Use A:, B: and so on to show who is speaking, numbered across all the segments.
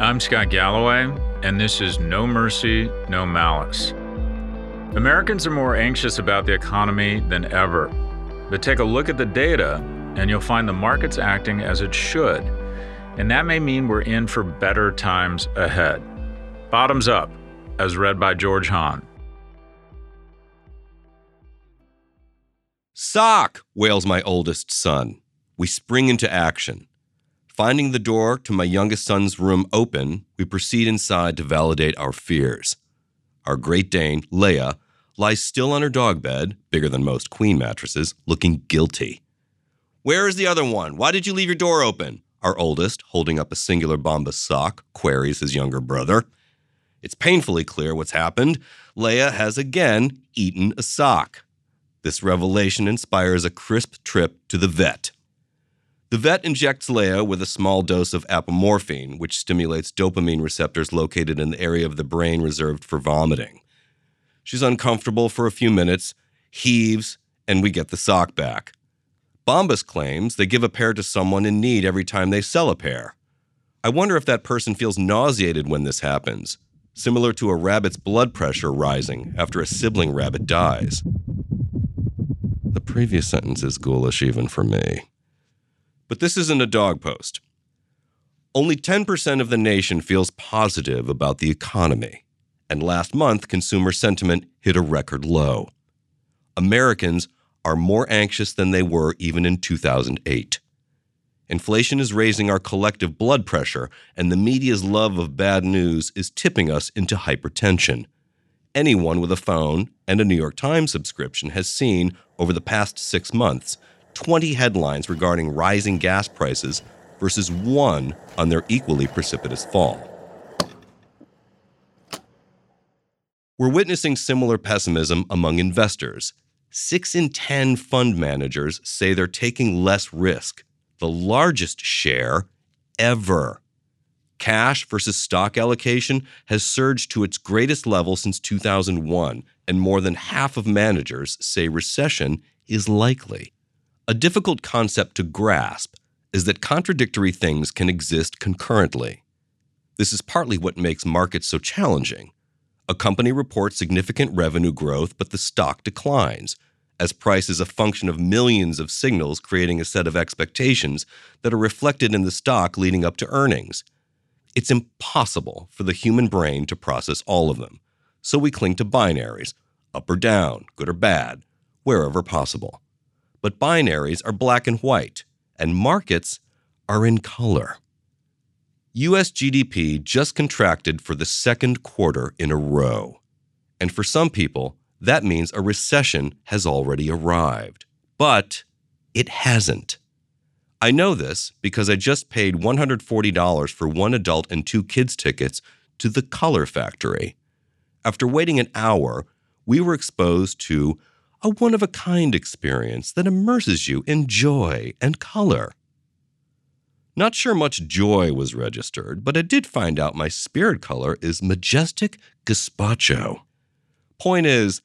A: I'm Scott Galloway, and this is No Mercy, No Malice. Americans are more anxious about the economy than ever. But take a look at the data, and you'll find the market's acting as it should. And that may mean we're in for better times ahead. Bottoms up, as read by George Hahn.
B: Sock, wails my oldest son. We spring into action. Finding the door to my youngest son's room open, we proceed inside to validate our fears. Our Great Dane, Leia, lies still on her dog bed, bigger than most queen mattresses, looking guilty. Where is the other one? Why did you leave your door open? Our oldest, holding up a singular Bombas sock, queries his younger brother. It's painfully clear what's happened. Leia has again eaten a sock. This revelation inspires a crisp trip to the vet. The vet injects Leia with a small dose of apomorphine, which stimulates dopamine receptors located in the area of the brain reserved for vomiting. She's uncomfortable for a few minutes, heaves, and we get the sock back. Bombas claims they give a pair to someone in need every time they sell a pair. I wonder if that person feels nauseated when this happens, similar to a rabbit's blood pressure rising after a sibling rabbit dies. The previous sentence is ghoulish even for me. But this isn't a dog post. Only 10% of the nation feels positive about the economy, and last month consumer sentiment hit a record low. Americans are more anxious than they were even in 2008. Inflation is raising our collective blood pressure, and the media's love of bad news is tipping us into hypertension. Anyone with a phone and a New York Times subscription has seen, over the past six months, 20 headlines regarding rising gas prices versus one on their equally precipitous fall. We're witnessing similar pessimism among investors. Six in 10 fund managers say they're taking less risk, the largest share ever. Cash versus stock allocation has surged to its greatest level since 2001, and more than half of managers say recession is likely. A difficult concept to grasp is that contradictory things can exist concurrently. This is partly what makes markets so challenging. A company reports significant revenue growth, but the stock declines, as price is a function of millions of signals creating a set of expectations that are reflected in the stock leading up to earnings. It's impossible for the human brain to process all of them, so we cling to binaries up or down, good or bad, wherever possible but binaries are black and white, and markets are in color. US GDP just contracted for the second quarter in a row. And for some people, that means a recession has already arrived. But it hasn't. I know this because I just paid $140 for one adult and two kids' tickets to the Color Factory. After waiting an hour, we were exposed to a one of a kind experience that immerses you in joy and color. Not sure much joy was registered, but I did find out my spirit color is majestic gazpacho. Point is,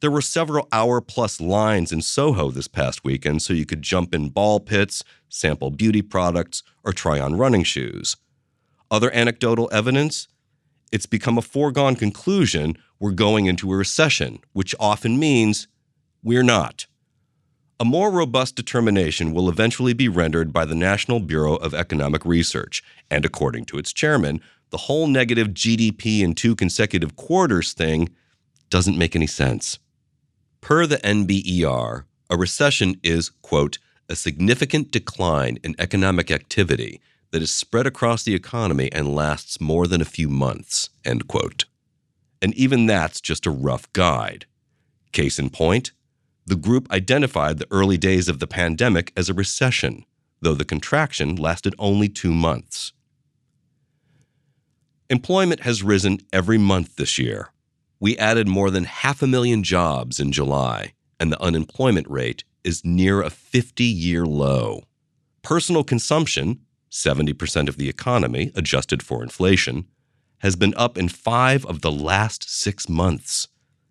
B: there were several hour plus lines in Soho this past weekend so you could jump in ball pits, sample beauty products, or try on running shoes. Other anecdotal evidence? it's become a foregone conclusion we're going into a recession, which often means we're not. A more robust determination will eventually be rendered by the National Bureau of Economic Research, and according to its chairman, the whole negative GDP in two consecutive quarters thing doesn't make any sense. Per the NBER, a recession is, quote, a significant decline in economic activity that is spread across the economy and lasts more than a few months, end quote. And even that's just a rough guide. Case in point, the group identified the early days of the pandemic as a recession, though the contraction lasted only two months. Employment has risen every month this year. We added more than half a million jobs in July, and the unemployment rate is near a 50 year low. Personal consumption, 70% of the economy adjusted for inflation, has been up in 5 of the last 6 months.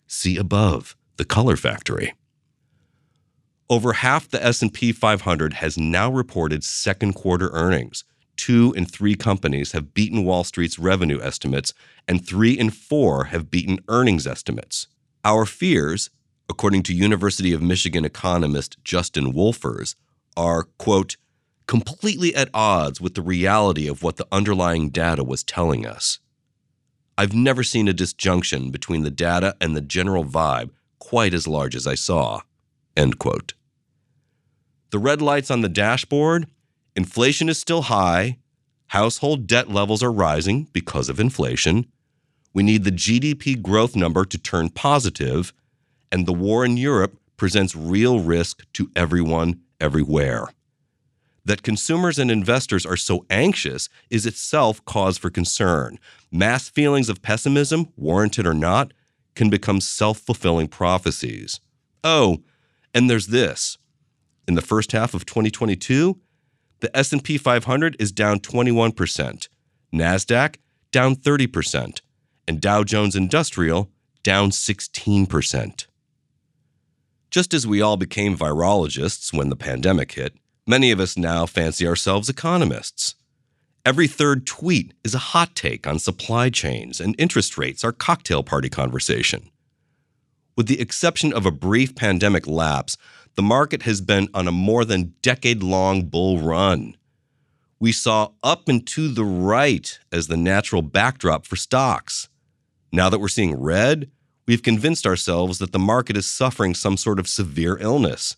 B: See above, the color factory. Over half the S&P 500 has now reported second quarter earnings. 2 in 3 companies have beaten Wall Street's revenue estimates and 3 in 4 have beaten earnings estimates. Our fears according to University of Michigan economist Justin Wolfers, are, quote, completely at odds with the reality of what the underlying data was telling us. I've never seen a disjunction between the data and the general vibe quite as large as I saw. End quote. The red lights on the dashboard inflation is still high, household debt levels are rising because of inflation. We need the GDP growth number to turn positive, and the war in Europe presents real risk to everyone, everywhere. That consumers and investors are so anxious is itself cause for concern. Mass feelings of pessimism, warranted or not, can become self-fulfilling prophecies. Oh, and there's this. In the first half of 2022, the S&P 500 is down 21%, Nasdaq down 30%, and Dow Jones Industrial down 16%. Just as we all became virologists when the pandemic hit, many of us now fancy ourselves economists. Every third tweet is a hot take on supply chains, and interest rates are cocktail party conversation. With the exception of a brief pandemic lapse, the market has been on a more than decade long bull run. We saw up and to the right as the natural backdrop for stocks. Now that we're seeing red, we've convinced ourselves that the market is suffering some sort of severe illness.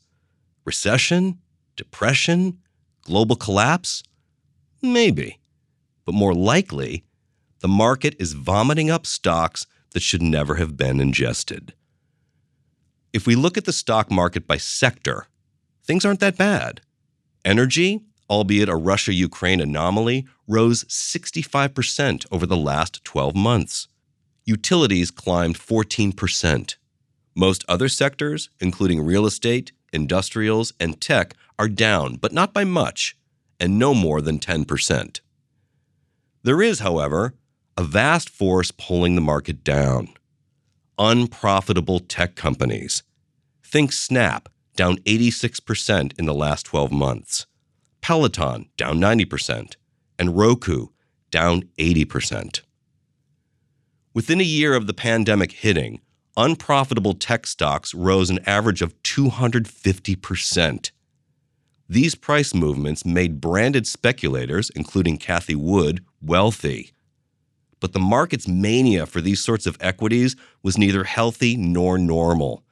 B: Recession? Depression? Global collapse? Maybe. But more likely, the market is vomiting up stocks that should never have been ingested. If we look at the stock market by sector, things aren't that bad. Energy, albeit a Russia Ukraine anomaly, rose 65% over the last 12 months utilities climbed 14%. Most other sectors, including real estate, industrials, and tech, are down, but not by much, and no more than 10%. There is, however, a vast force pulling the market down. Unprofitable tech companies. Think Snap, down 86% in the last 12 months, Peloton, down 90%, and Roku, down 80%. Within a year of the pandemic hitting, unprofitable tech stocks rose an average of 250%. These price movements made branded speculators, including Cathie Wood, wealthy. But the market's mania for these sorts of equities was neither healthy nor normal.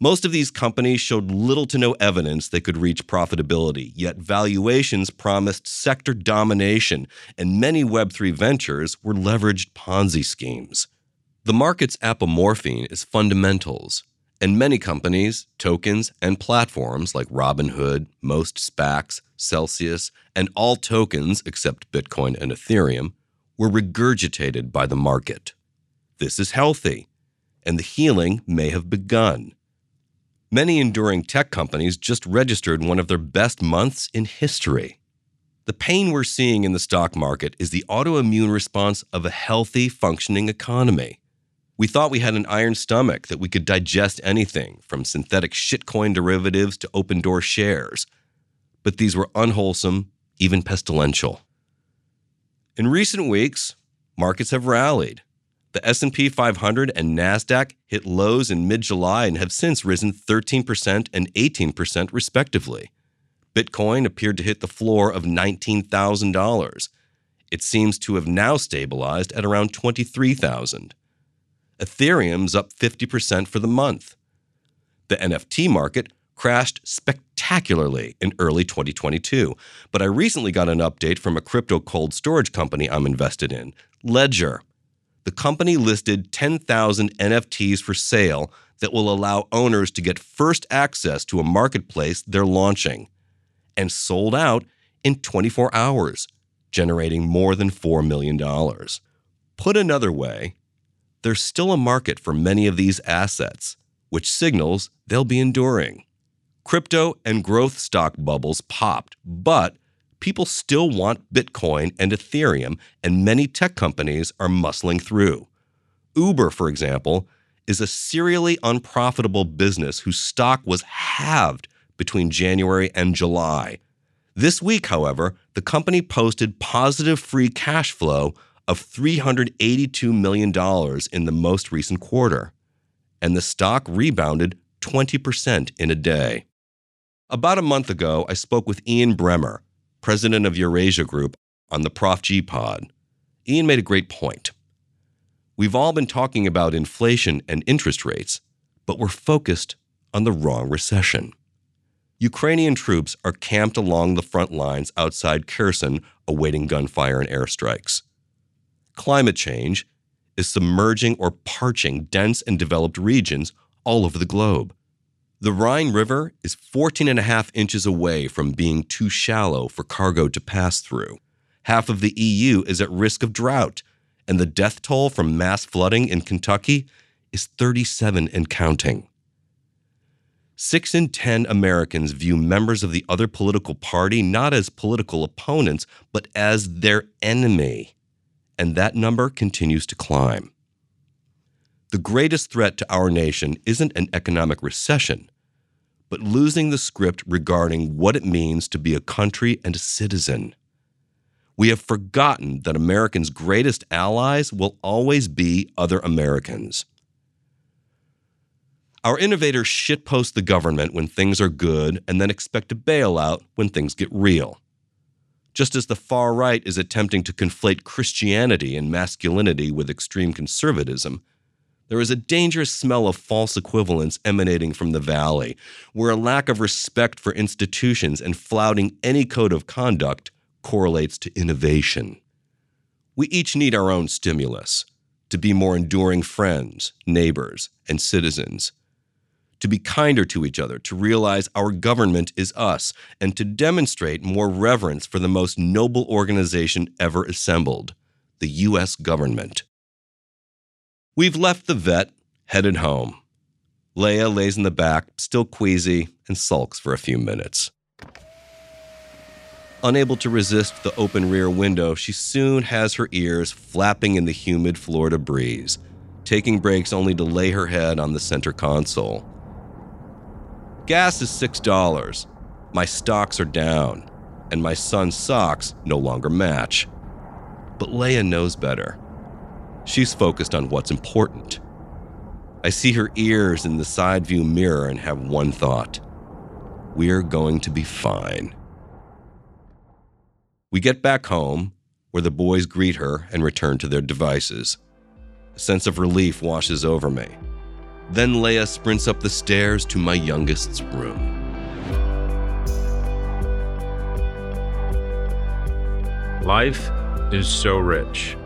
B: Most of these companies showed little to no evidence they could reach profitability, yet valuations promised sector domination, and many Web3 ventures were leveraged Ponzi schemes. The market's apomorphine is fundamentals, and many companies, tokens, and platforms like Robinhood, most SPACs, Celsius, and all tokens except Bitcoin and Ethereum were regurgitated by the market. This is healthy, and the healing may have begun. Many enduring tech companies just registered one of their best months in history. The pain we're seeing in the stock market is the autoimmune response of a healthy, functioning economy. We thought we had an iron stomach that we could digest anything, from synthetic shitcoin derivatives to Opendoor shares. But these were unwholesome, even pestilential. In recent weeks, markets have rallied. The S&P 500 and Nasdaq hit lows in mid-July and have since risen 13% and 18% respectively. Bitcoin appeared to hit the floor of $19,000. It seems to have now stabilized at around 23,000. Ethereum's up 50% for the month. The NFT market crashed spectacularly in early 2022, but I recently got an update from a crypto cold storage company I'm invested in, Ledger. The company listed 10,000 NFTs for sale that will allow owners to get first access to a marketplace they're launching and sold out in 24 hours, generating more than $4 million. Put another way, there's still a market for many of these assets, which signals they'll be enduring. Crypto and growth stock bubbles popped, but people still want Bitcoin and Ethereum, and many tech companies are muscling through. Uber, for example, is a serially unprofitable business whose stock was halved between January and July. This week, however, the company posted positive free cash flow of $382 million in the most recent quarter, and the stock rebounded 20% in a day. About a month ago, I spoke with Ian Bremmer, president of Eurasia Group, on the Prof G Pod. Ian made a great point. We've all been talking about inflation and interest rates, but we're focused on the wrong recession. Ukrainian troops are camped along the front lines outside Kherson awaiting gunfire and airstrikes. Climate change is submerging or parching dense and developed regions all over the globe. The Rhine River is 14 and a half inches away from being too shallow for cargo to pass through. Half of the EU is at risk of drought, and the death toll from mass flooding in Kentucky is 37 and counting. Six in 10 Americans view members of the other political party not as political opponents, but as their enemy. And that number continues to climb. The greatest threat to our nation isn't an economic recession, but losing the script regarding what it means to be a country and a citizen. We have forgotten that Americans' greatest allies will always be other Americans. Our innovators shitpost the government when things are good and then expect a bailout when things get real. Just as the far right is attempting to conflate Christianity and masculinity with extreme conservatism, there is a dangerous smell of false equivalence emanating from the valley, where a lack of respect for institutions and flouting any code of conduct correlates to innovation. We each need our own stimulus to be more enduring friends, neighbors, and citizens to be kinder to each other, to realize our government is us, and to demonstrate more reverence for the most noble organization ever assembled the U.S. government. We've left the vet, headed home. Leia lays in the back, still queasy, and sulks for a few minutes. Unable to resist the open rear window, she soon has her ears flapping in the humid Florida breeze, taking breaks only to lay her head on the center console. Gas is $6. My stocks are down, and my son's socks no longer match. But Leia knows better. She's focused on what's important. I see her ears in the side view mirror and have one thought we're going to be fine. We get back home, where the boys greet her and return to their devices. A sense of relief washes over me. Then Leia sprints up the stairs to my youngest's room.
A: Life is so rich.